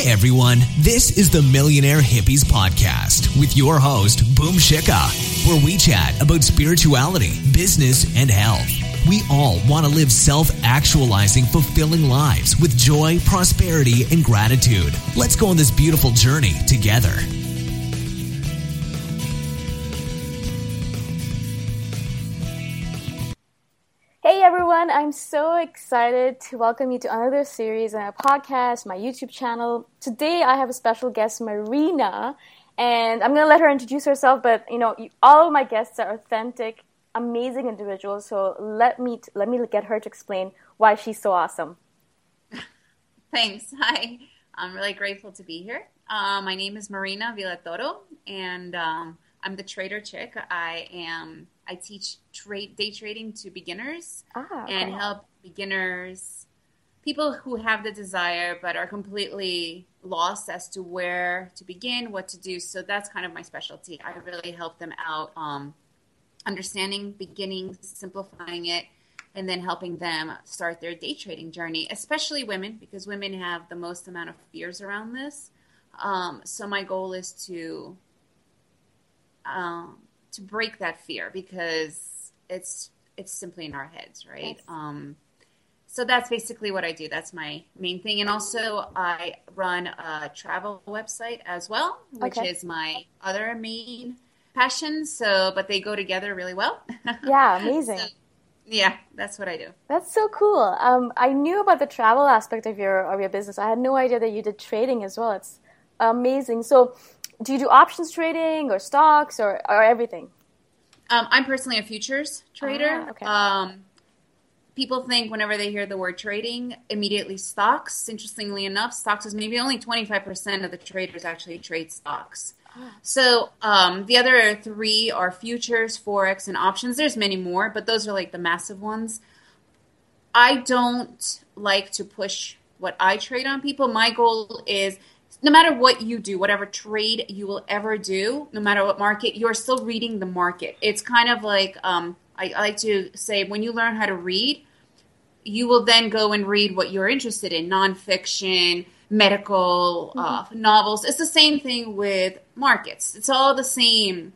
Hey everyone, this is the Millionaire Hippies Podcast with your host, Boom Shikha, where we chat about spirituality, business, and health. We all want to live self actualizing, fulfilling lives with joy, prosperity, and gratitude. Let's go on this beautiful journey together. Everyone, I'm so excited to welcome you to another series on a podcast, my YouTube channel. Today I have a special guest, Marina, and I'm going to let her introduce herself, but you know, all of my guests are authentic, amazing individuals, so let me let me get her to explain why she's so awesome. Thanks. Hi. I'm really grateful to be here. Uh, my name is Marina Villatoro, and um, I'm the trader chick. I am. I teach trade day trading to beginners Ah, and help beginners, people who have the desire but are completely lost as to where to begin, what to do. So that's kind of my specialty. I really help them out, um, understanding beginning, simplifying it, and then helping them start their day trading journey, especially women, because women have the most amount of fears around this. Um, so my goal is to um, to break that fear because it's it's simply in our heads, right? Yes. Um, so that's basically what I do. That's my main thing, and also I run a travel website as well, which Okay. is my other main passion. So, but they go together really well. Yeah, amazing. So, yeah, that's what I do. That's so cool. Um, I knew about the travel aspect of your of your business. I had no idea that you did trading as well. It's amazing. So, do you do options trading or stocks or, or everything? Um, I'm personally a futures trader. Ah, okay. Um, people think whenever they hear the word trading, immediately stocks. Interestingly enough, stocks is maybe only 25% of the traders actually trade stocks. So um, the other three are futures, forex, and options. There's many more, but those are like the massive ones. I don't like to push what I trade on people. My goal is no matter what you do, whatever trade you will ever do, no matter what market, you're still reading the market. It's kind of like um, I, I like to say when you learn how to read, you will then go and read what you're interested in nonfiction, medical, uh, novels. It's the same thing with markets. It's all the same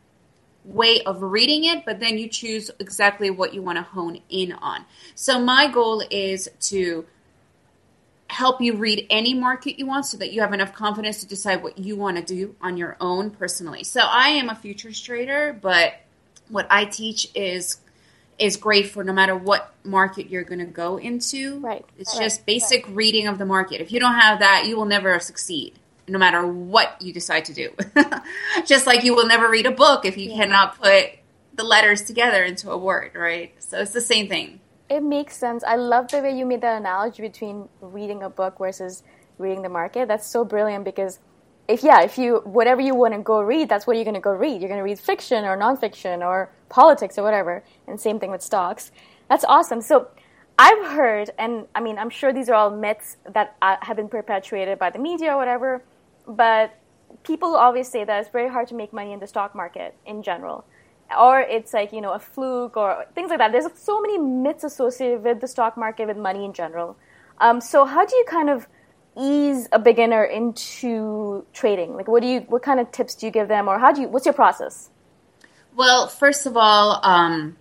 way of reading it, but then you choose exactly what you want to hone in on. So my goal is to help you read any market you want so that you have enough confidence to decide what you want to do on your own personally. So I am a futures trader, but what I teach is is great for no matter what market you're going to go into. Right, It's right, just basic reading of the market. If you don't have that, you will never succeed no matter what you decide to do. just like you will never read a book if you cannot put the letters together into a word, right? So it's the same thing. It makes sense. I love the way you made that analogy between reading a book versus reading the market. That's so brilliant because if yeah, if you whatever you want to go read, that's what you're going to go read. You're going to read fiction or nonfiction or politics or whatever. And same thing with stocks. That's awesome. So I've heard, and I mean, I'm sure these are all myths that uh, have been perpetuated by the media or whatever, but people always say that it's very hard to make money in the stock market in general. Or it's like you know a fluke or things like that. There's so many myths associated with the stock market, with money in general. Um, so how do you kind of ease a beginner into trading? Like, what do you, what kind of tips do you give them, or how do you, what's your process? Well, first of all, um,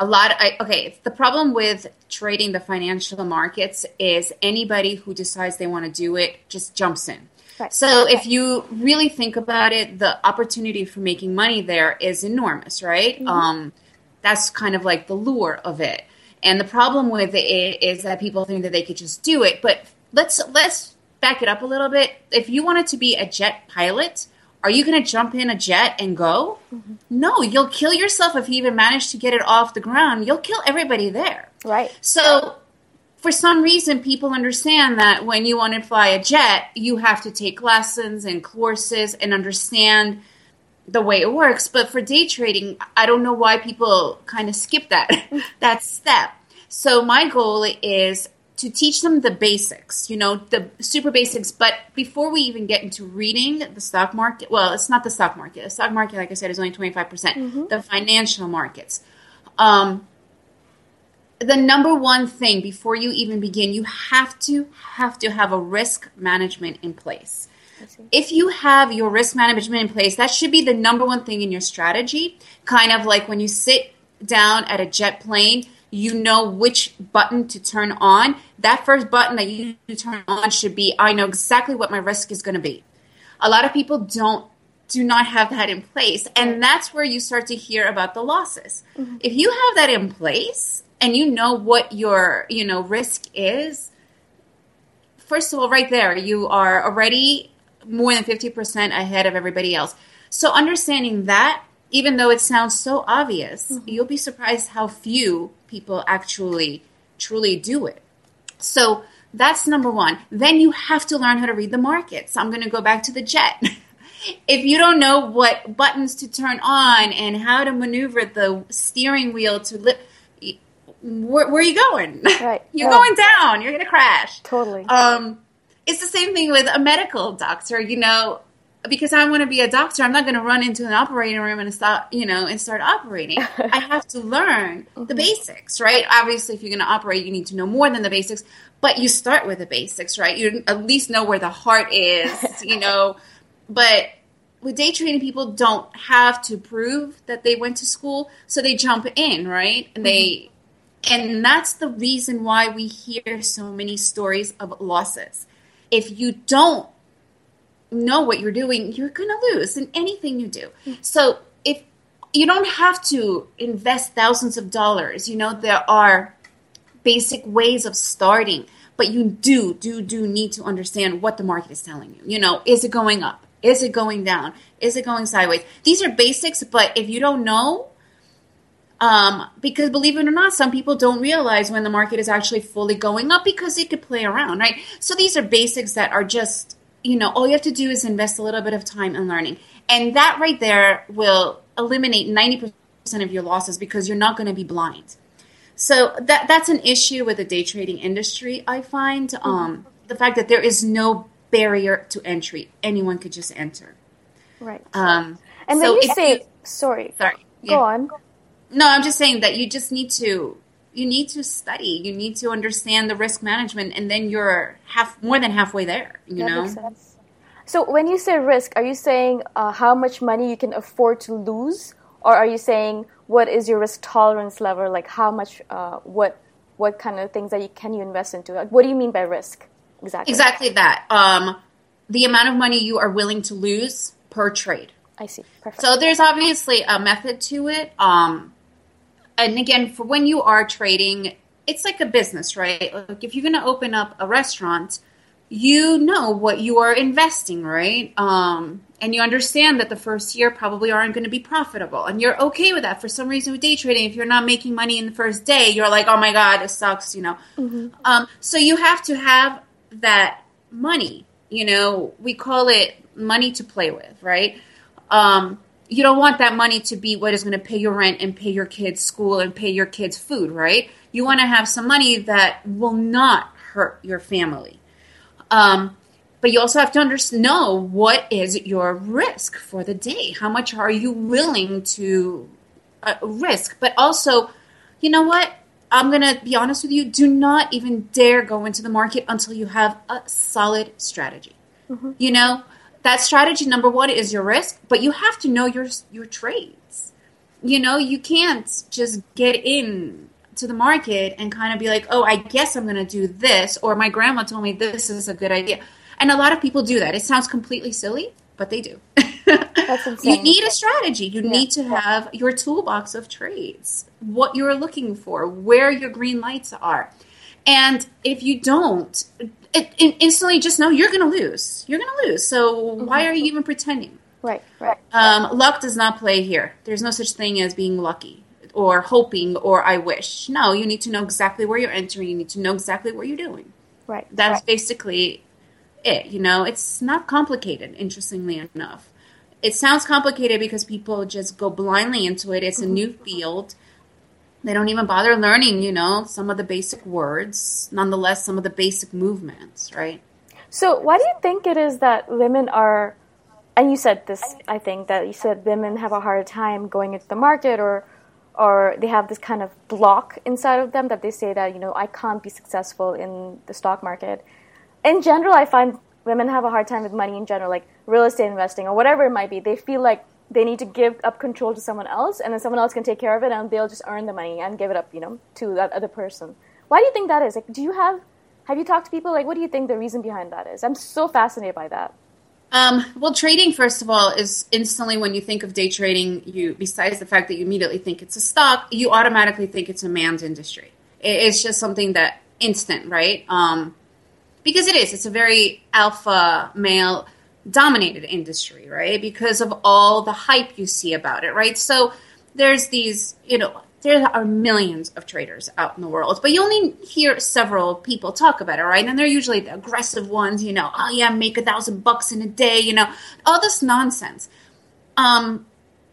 a lot. I, okay, the problem with trading the financial markets is anybody who decides they want to do it just jumps in. Right. So if you really think about it, the opportunity for making money there is enormous, right? Mm-hmm. Um, that's kind of like the lure of it. And the problem with it is that people think that they could just do it. But let's let's back it up a little bit. If you wanted to be a jet pilot, are you going to jump in a jet and go? Mm-hmm. No, you'll kill yourself if you even manage to get it off the ground. You'll kill everybody there. Right. So for some reason, people understand that when you want to fly a jet, you have to take lessons and courses and understand the way it works. But for day trading, I don't know why people kind of skip that that step. So my goal is to teach them the basics, you know, the super basics. But before we even get into reading the stock market, well, it's not the stock market. The stock market, like I said, is only 25%. mm-hmm. The financial markets. Um, the number one thing before you even begin, you have to have to have a risk management in place. If you have your risk management in place, that should be the number one thing in your strategy. Kind of like when you sit down at a jet plane, you know which button to turn on. That first button that you turn on should be I know exactly what my risk is going to be. A lot of people don't do not have that in place, and that's where you start to hear about the losses. Mm-hmm. If you have that in place, and you know what your you know risk is first of all right there you are already more than 50% ahead of everybody else. So understanding that even though it sounds so obvious mm-hmm. you'll be surprised how few people actually truly do it. So that's number one. Then you have to learn how to read the market so i'm going to go back to the jet. If you don't know what buttons to turn on and how to maneuver the steering wheel to lift where, where are you going? Right. You're no. going down. You're going to crash. Totally. Um, it's the same thing with a medical doctor. You know, because I want to be a doctor, I'm not going to run into an operating room and start, you know, and start operating. I have to learn the mm-hmm. basics, right? Obviously, if you're going to operate, you need to know more than the basics, but you start with the basics, right? You at least know where the heart is, you know. But with day trading, people don't have to prove that they went to school, so they jump in, right? And they mm-hmm and that's the reason why we hear so many stories of losses. If you don't know what you're doing, you're going to lose in anything you do. Hmm. So if you don't have to invest thousands of dollars, you know, there are basic ways of starting, but you do, do, do need to understand what the market is telling you. You know, is it going up? Is it going down? Is it going sideways? These are basics, but if you don't know, um, because believe it or not, some people don't realize when the market is actually fully going up because they could play around, right? So these are basics that are just, you know, all you have to do is invest a little bit of time in learning. And that right there will eliminate 90% of your losses because you're not going to be blind. So that that's an issue with the day trading industry, I find. Mm-hmm. Um, the fact that there is no barrier to entry. Anyone could just enter. Right. Um, and so then you say, sorry, sorry, go yeah. on. No, I'm just saying that you just need to you need to study. You need to understand the risk management, and then you're half more than halfway there. You that know. So when you say risk, are you saying uh, how much money you can afford to lose, or are you saying what is your risk tolerance level? Like how much, uh, what what kind of things that you can you invest into? Like, what do you mean by risk exactly? Exactly that. Um, the amount of money you are willing to lose per trade. I see. Perfect. So there's obviously a method to it. Um, and again, for when you are trading, it's like a business, right? Like if you're going to open up a restaurant, you know what you are investing, right? Um, and you understand that the first year probably aren't going to be profitable, and you're okay with that. For some reason, with day trading, if you're not making money in the first day, you're like, "Oh my god, it sucks," you know. Mm-hmm. Um, so you have to have that money. You know, we call it money to play with, right? Um, you don't want that money to be what is going to pay your rent and pay your kids' school and pay your kids' food, right? You want to have some money that will not hurt your family. Um, but you also have to under- know what is your risk for the day. How much are you willing to uh, risk? But also, you know what? I'm going to be honest with you. Do not even dare go into the market until you have a solid strategy. Mm-hmm. You know, that strategy number one is your risk, but you have to know your your trades. You know, you can't just get in to the market and kind of be like, "Oh, I guess I'm going to do this," or "My grandma told me this is a good idea." And a lot of people do that. It sounds completely silly, but they do. That's insane. you need a strategy. You yeah. need to have your toolbox of trades, what you're looking for, where your green lights are. And if you don't, it, it instantly just know you're going to lose. You're going to lose. So mm-hmm. why are you even pretending? Right, right. Um, luck does not play here. There's no such thing as being lucky or hoping or I wish. No, you need to know exactly where you're entering. You need to know exactly what you're doing. Right. That's right. basically it. You know, it's not complicated, interestingly enough. It sounds complicated because people just go blindly into it. It's a new mm-hmm. field. They don't even bother learning, you know, some of the basic words, nonetheless, some of the basic movements, right? So, why do you think it is that women are, and you said this, I think, that you said women have a hard time going into the market or or they have this kind of block inside of them that they say that you know I can't be successful in the stock market in general, I find women have a hard time with money in general, like real estate investing or whatever it might be. They feel like they need to give up control to someone else, and then someone else can take care of it, and they'll just earn the money and give it up, you know, to that other person. Why do you think that is? Like, do you have have you talked to people? Like, what do you think the reason behind that is? I'm so fascinated by that. Um, well, trading, first of all, is instantly when you think of day trading, you besides the fact that you immediately think it's a stock, you automatically think it's a man's industry. It's just something that instant, right? Um, because it is. It's a very alpha male dominated industry, right? Because of all the hype you see about it, right? So there's these, you know, there are millions of traders out in the world, but you only hear several people talk about it, right? And they're usually the aggressive ones, you know, oh yeah, make a thousand bucks in a day, you know, all this nonsense. Um,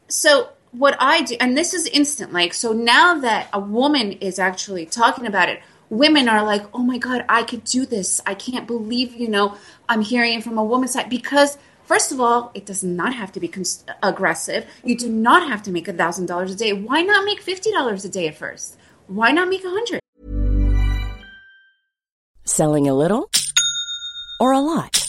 so what I do, and this is instant, like, so now that a woman is actually talking about it, women are like, oh my God, I could do this. I can't believe, you know, I'm hearing from a woman's side because First of all, it does not have to be cons- aggressive. You do not have to make a thousand dollars a day. Why not make fifty dollars a day at first? Why not make a hundred? Selling a little or a lot?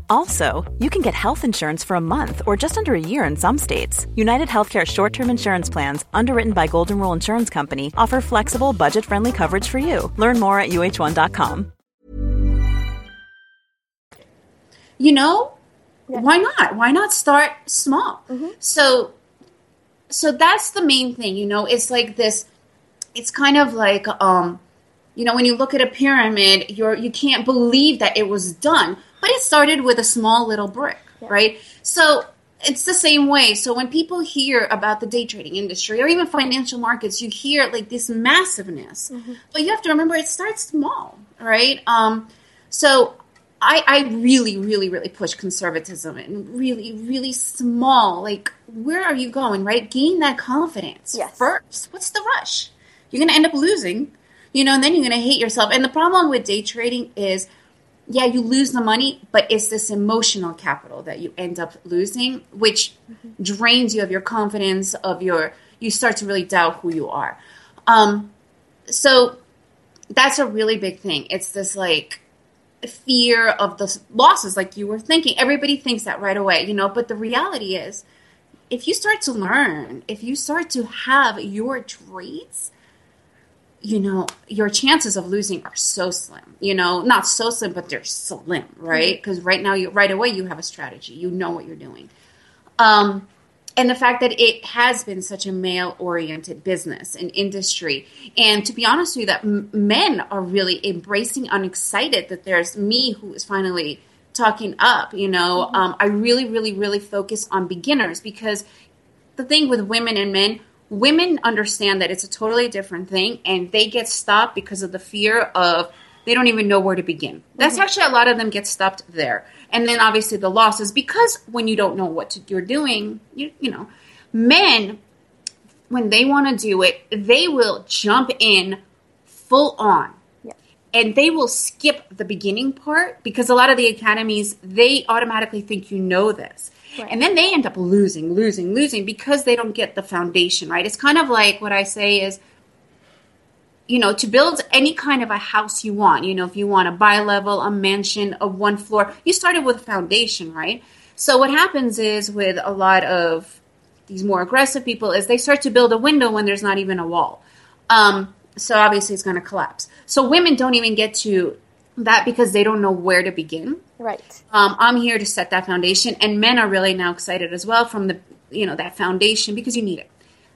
Also, you can get health insurance for a month or just under a year in some states. United Healthcare short-term insurance plans, underwritten by Golden Rule Insurance Company, offer flexible, budget-friendly coverage for you. Learn more at uh1.com. You know, yeah. why not? Why not start small? Mm-hmm. So so that's the main thing, you know, it's like this it's kind of like um you know when you look at a pyramid you're you can't believe that it was done but it started with a small little brick yeah. right so it's the same way. So when people hear about the day trading industry or even financial markets, you hear like this massiveness. Mm-hmm. But you have to remember it starts small, right? Um, so I, I really, really, really push conservatism and really, really small. Like, where are you going, right? Gain that confidence yes. first. What's the rush? You're going to end up losing, you know, and then you're going to hate yourself. And the problem with day trading is – yeah, you lose the money, but it's this emotional capital that you end up losing, which mm-hmm. drains you of your confidence, of your, you start to really doubt who you are. Um, so that's a really big thing. It's this like fear of the losses, like you were thinking. Everybody thinks that right away, you know, but the reality is, if you start to learn, if you start to have your traits, you know, your chances of losing are so slim. You know, not so slim, but they're slim, right? Because mm-hmm. right now, you right away you have a strategy. You know what you're doing. Um, and the fact that it has been such a male-oriented business and industry, and to be honest with you, that m- men are really embracing and excited that there's me who is finally talking up. You know, mm-hmm. um, I really, really, really focus on beginners because the thing with women and men women understand that it's a totally different thing and they get stopped because of the fear of they don't even know where to begin. That's mm-hmm. actually a lot of them get stopped there. And then obviously the losses because when you don't know what to, you're doing, you, you know, men when they want to do it, they will jump in full on. Yeah. And they will skip the beginning part because a lot of the academies they automatically think you know this. Right. And then they end up losing, losing, losing because they don't get the foundation, right? It's kind of like what I say is, you know, to build any kind of a house you want, you know, if you want a bi-level, a mansion, a one floor, you started with a foundation, right? So what happens is with a lot of these more aggressive people is they start to build a window when there's not even a wall. Um, so obviously it's going to collapse. So women don't even get to that because they don't know where to begin. Right. Um, I'm here to set that foundation, and men are really now excited as well from the you know that foundation because you need it.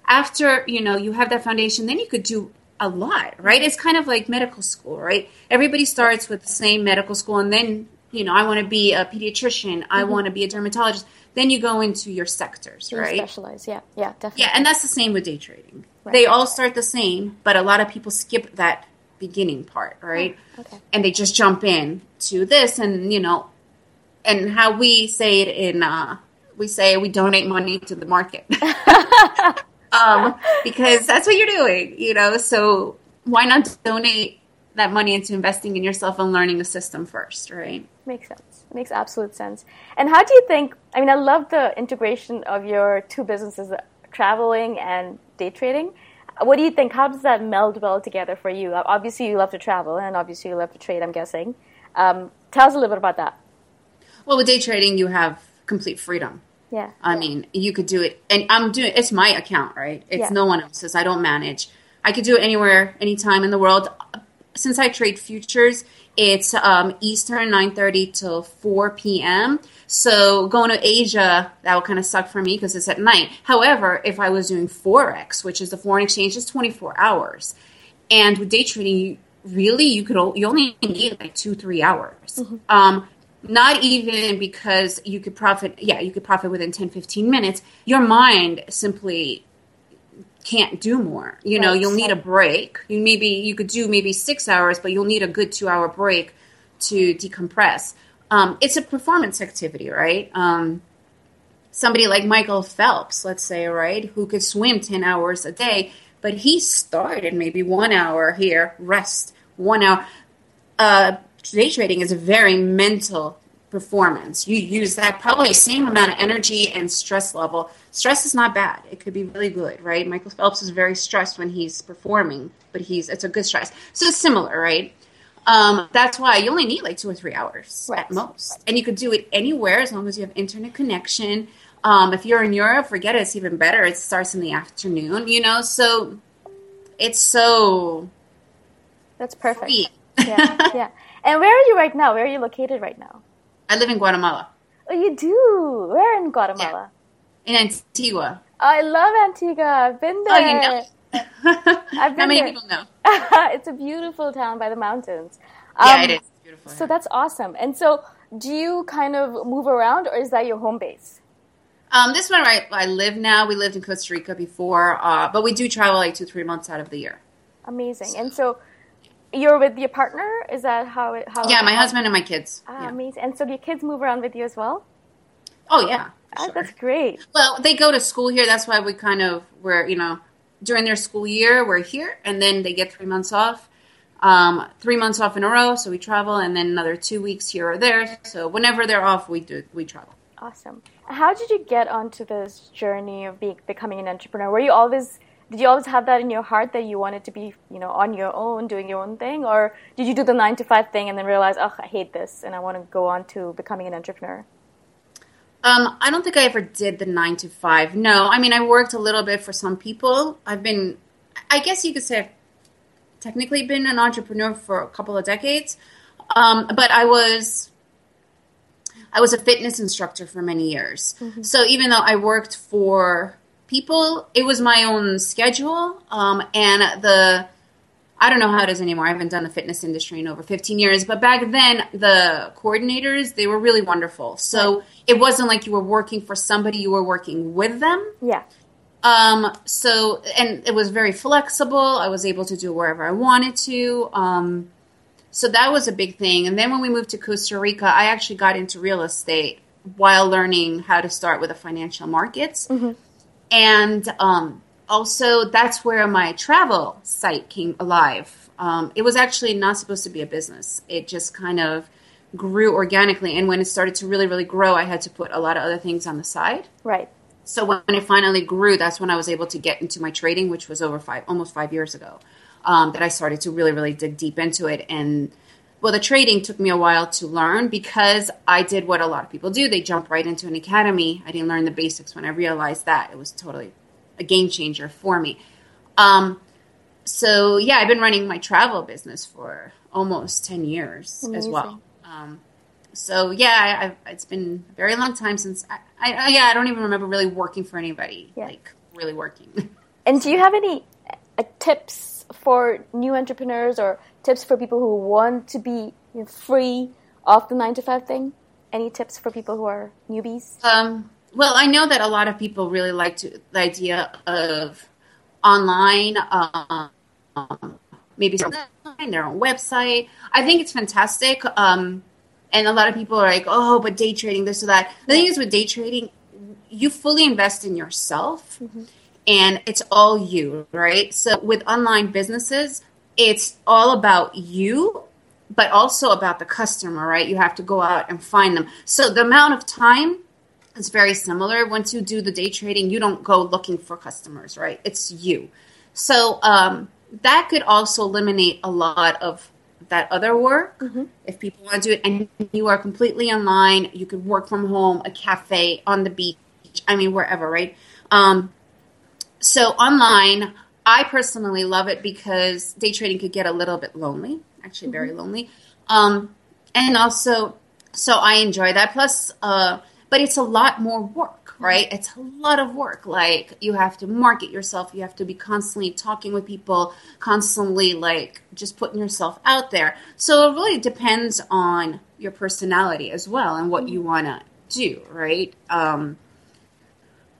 After you know you have that foundation, then you could do a lot, right? It's kind of like medical school, right? Everybody starts with the same medical school, and then you know I want to be a pediatrician, mm-hmm. I want to be a dermatologist. Then you go into your sectors, you right? Specialize, yeah, yeah, definitely. Yeah, and that's the same with day trading. Right. They all start the same, but a lot of people skip that beginning part, right? Oh, okay. And they just jump in to this, and you know, and how we say it in, uh, we say we donate money to the market, um, because that's what you're doing, you know. So why not donate that money into investing in yourself and learning the system first, right? Makes sense. Makes absolute sense. And how do you think? I mean, I love the integration of your two businesses, traveling and day trading. What do you think? How does that meld well together for you? Obviously, you love to travel, and obviously, you love to trade. I'm guessing. Um, tell us a little bit about that. Well, with day trading, you have complete freedom. Yeah. I mean, you could do it, and I'm doing. It's my account, right? It's yeah. no one else's. I don't manage. I could do it anywhere, anytime in the world. Since I trade futures, it's um, Eastern, nine thirty till four p.m. So going to Asia, that would kind of suck for me because it's at night. However, if I was doing Forex, which is the foreign exchange, it's 24 hours. And with day trading, you, really, you could you only need like two, three hours. Mm-hmm. Um, not even because you could profit, yeah, you could profit within 10, 15 minutes. Your mind simply can't do more. You know, you'll need a break. You maybe you could do maybe six hours, but you'll need a good two hour break to decompress um, it's a performance activity, right? Um, somebody like Michael Phelps, let's say, right, who could swim 10 hours a day, but he started maybe one hour here, rest, one hour. Uh, day trading is a very mental performance. You use that probably same amount of energy and stress level. Stress is not bad. It could be really good, right? Michael Phelps is very stressed when he's performing, but he's it's a good stress. So it's similar, right? Um, that's why you only need like two or three hours right. at most. And you could do it anywhere as long as you have internet connection. Um, if you're in Europe, forget it, it's even better. It starts in the afternoon, you know? So it's so. That's perfect. yeah, yeah. And where are you right now? Where are you located right now? I live in Guatemala. Oh, you do? Where in Guatemala? Yeah. In Antigua. I love Antigua. I've been there. Oh, you know? I've How many there. people know? it's a beautiful town by the mountains. Um, yeah, it is beautiful. So that's awesome. And so, do you kind of move around, or is that your home base? Um, this one I, I live now. We lived in Costa Rica before, uh, but we do travel like two, three months out of the year. Amazing. And so you're with your partner? Is that how it? How Yeah, my husband and my kids. Ah, Yeah. amazing. And so do your kids move around with you as well? Oh yeah. Ah, that's great. Well, they go to school here. That's why we kind of we're you know during their school year we're here, and then they get three months off, um, three months off in a row. So we travel, and then another two weeks here or there. So whenever they're off, we do we travel. Awesome. How did you get onto this journey of be, becoming an entrepreneur? Were you always did you always have that in your heart that you wanted to be, you know, on your own, doing your own thing, or did you do the nine to five thing and then realize, oh, I hate this, and I want to go on to becoming an entrepreneur? Um, I don't think I ever did the nine to five. No, I mean I worked a little bit for some people. I've been, I guess you could say, I've technically been an entrepreneur for a couple of decades. Um, but I was, I was a fitness instructor for many years. So even though I worked for people, it was my own schedule, um, and the I don't know how it is anymore. I haven't done the fitness industry in over 15 years, but back then the coordinators, they were really wonderful. So it wasn't like you were working for somebody, you were working with them. Yeah. Um, so, and it was very flexible. I was able to do wherever I wanted to. Um, so that was a big thing. And then when we moved to Costa Rica, I actually got into real estate while learning how to start with the financial markets. And um, also, that's where my travel site came alive. Um, it was actually not supposed to be a business, it just kind of grew organically. And when it started to really, really grow, I had to put a lot of other things on the side. Right. So when it finally grew, that's when I was able to get into my trading, which was over five, almost five years ago, um, that I started to really, really dig deep into it. And well, the trading took me a while to learn because I did what a lot of people do. They jump right into an academy. I didn't learn the basics when I realized that. It was totally a game changer for me. Um, so yeah, I've been running my travel business for almost 10 years as well. Um, so yeah, I, I've, it's been a very long time since I, I, I yeah I don't even remember really working for anybody Yeah. like really working. And do you have any uh, tips for new entrepreneurs or tips for people who want to be you know, free of the nine to five thing? Any tips for people who are newbies? um, well, I know that a lot of people really like to the idea of online, um, maybe their own website. I think it's fantastic. Um, and a lot of people are like, oh, but day trading, this or that. The thing is with day trading, you fully invest in yourself and it's all you, right? So with online businesses, it's all about you, but also about the customer, right? You have to go out and find them. So the amount of time is very similar. Once you do the day trading, you don't go looking for customers, right? It's you. So um, that could also eliminate a lot of that other work if people want to do it and you are completely online you could work from home a cafe on the beach i mean wherever right um, so online i personally love it because day trading could get a little bit lonely actually very lonely. Um, and also so i enjoy that. Plus uh, but it's a lot more work right? It's a lot of work. Like you have to market yourself. You have to be constantly talking with people constantly like just putting yourself out there. So it really depends on your personality as well and what you want to do right? Um,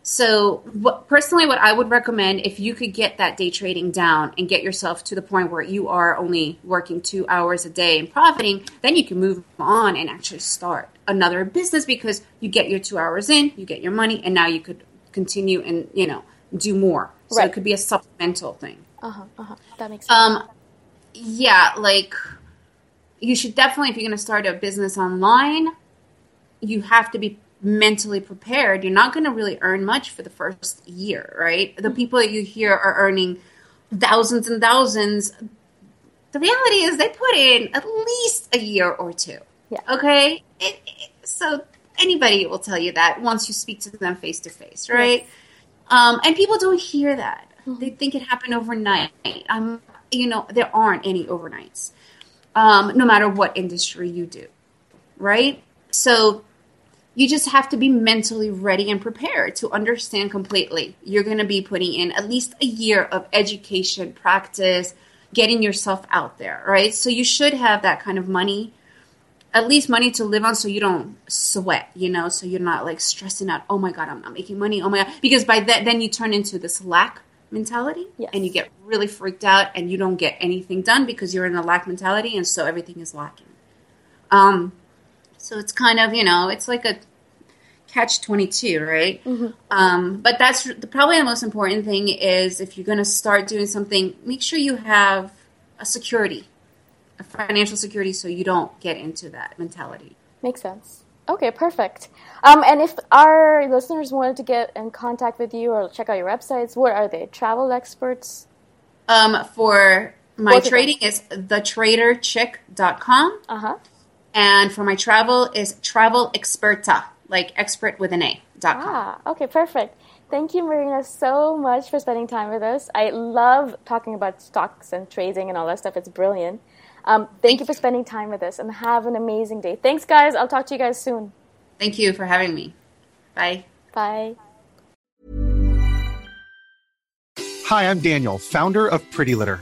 so, what, personally, what I would recommend if you could get that day trading down and get yourself to the point where you are only working two hours a day and profiting, then you can move on and actually start another business because you get your two hours in, you get your money, and now you could continue and you know do more. So Right. it could be a supplemental thing. Uh huh. Uh huh. That makes sense. Um, yeah, like you should definitely, if you're going to start a business online, you have to be mentally prepared. You're not going to really earn much for the first year, right? The people that you hear are earning thousands and thousands. The reality is they put in at least a year or two. Yeah. Okay. It, it- so anybody will tell you that once you speak to them face to face, right? Um, and people don't hear that. They think it happened overnight. Um, you know, there aren't any overnights, um, no matter what industry you do, right? So you just have to be mentally ready and prepared to understand completely. You're going to be putting in at least a year of education, practice, getting yourself out there, right? So you should have that kind of money at least money to live on so you don't sweat, you know, so you're not like stressing out, oh my God, I'm not making money. Oh my God. Because by that, then you turn into this lack mentality Yes. and you get really freaked out and you don't get anything done because you're in a lack mentality and so everything is lacking. Um, so it's kind of, you know, it's like a catch 22, right? Um, but that's the, probably the most important thing is if you're going to start doing something, make sure you have a security, a financial security so you don't get into that mentality. Makes sense. Okay, perfect. Um, and if our listeners wanted to get in contact with you or check out your websites, what are they? Travel experts? Um, for my Both trading is thetraderchick.com. Uh-huh. And for my travel is travel experta, like expert with an A, dot com. Ah, okay, perfect. Thank you, Marina, so much for spending time with us. I love talking about stocks and trading and all that stuff. It's brilliant. Um, thank, you for spending time with us and have an amazing day. Thanks, guys. I'll talk to you guys soon. Thank you for having me. Bye. Bye. Hi, I'm Daniel, founder of Pretty Litter.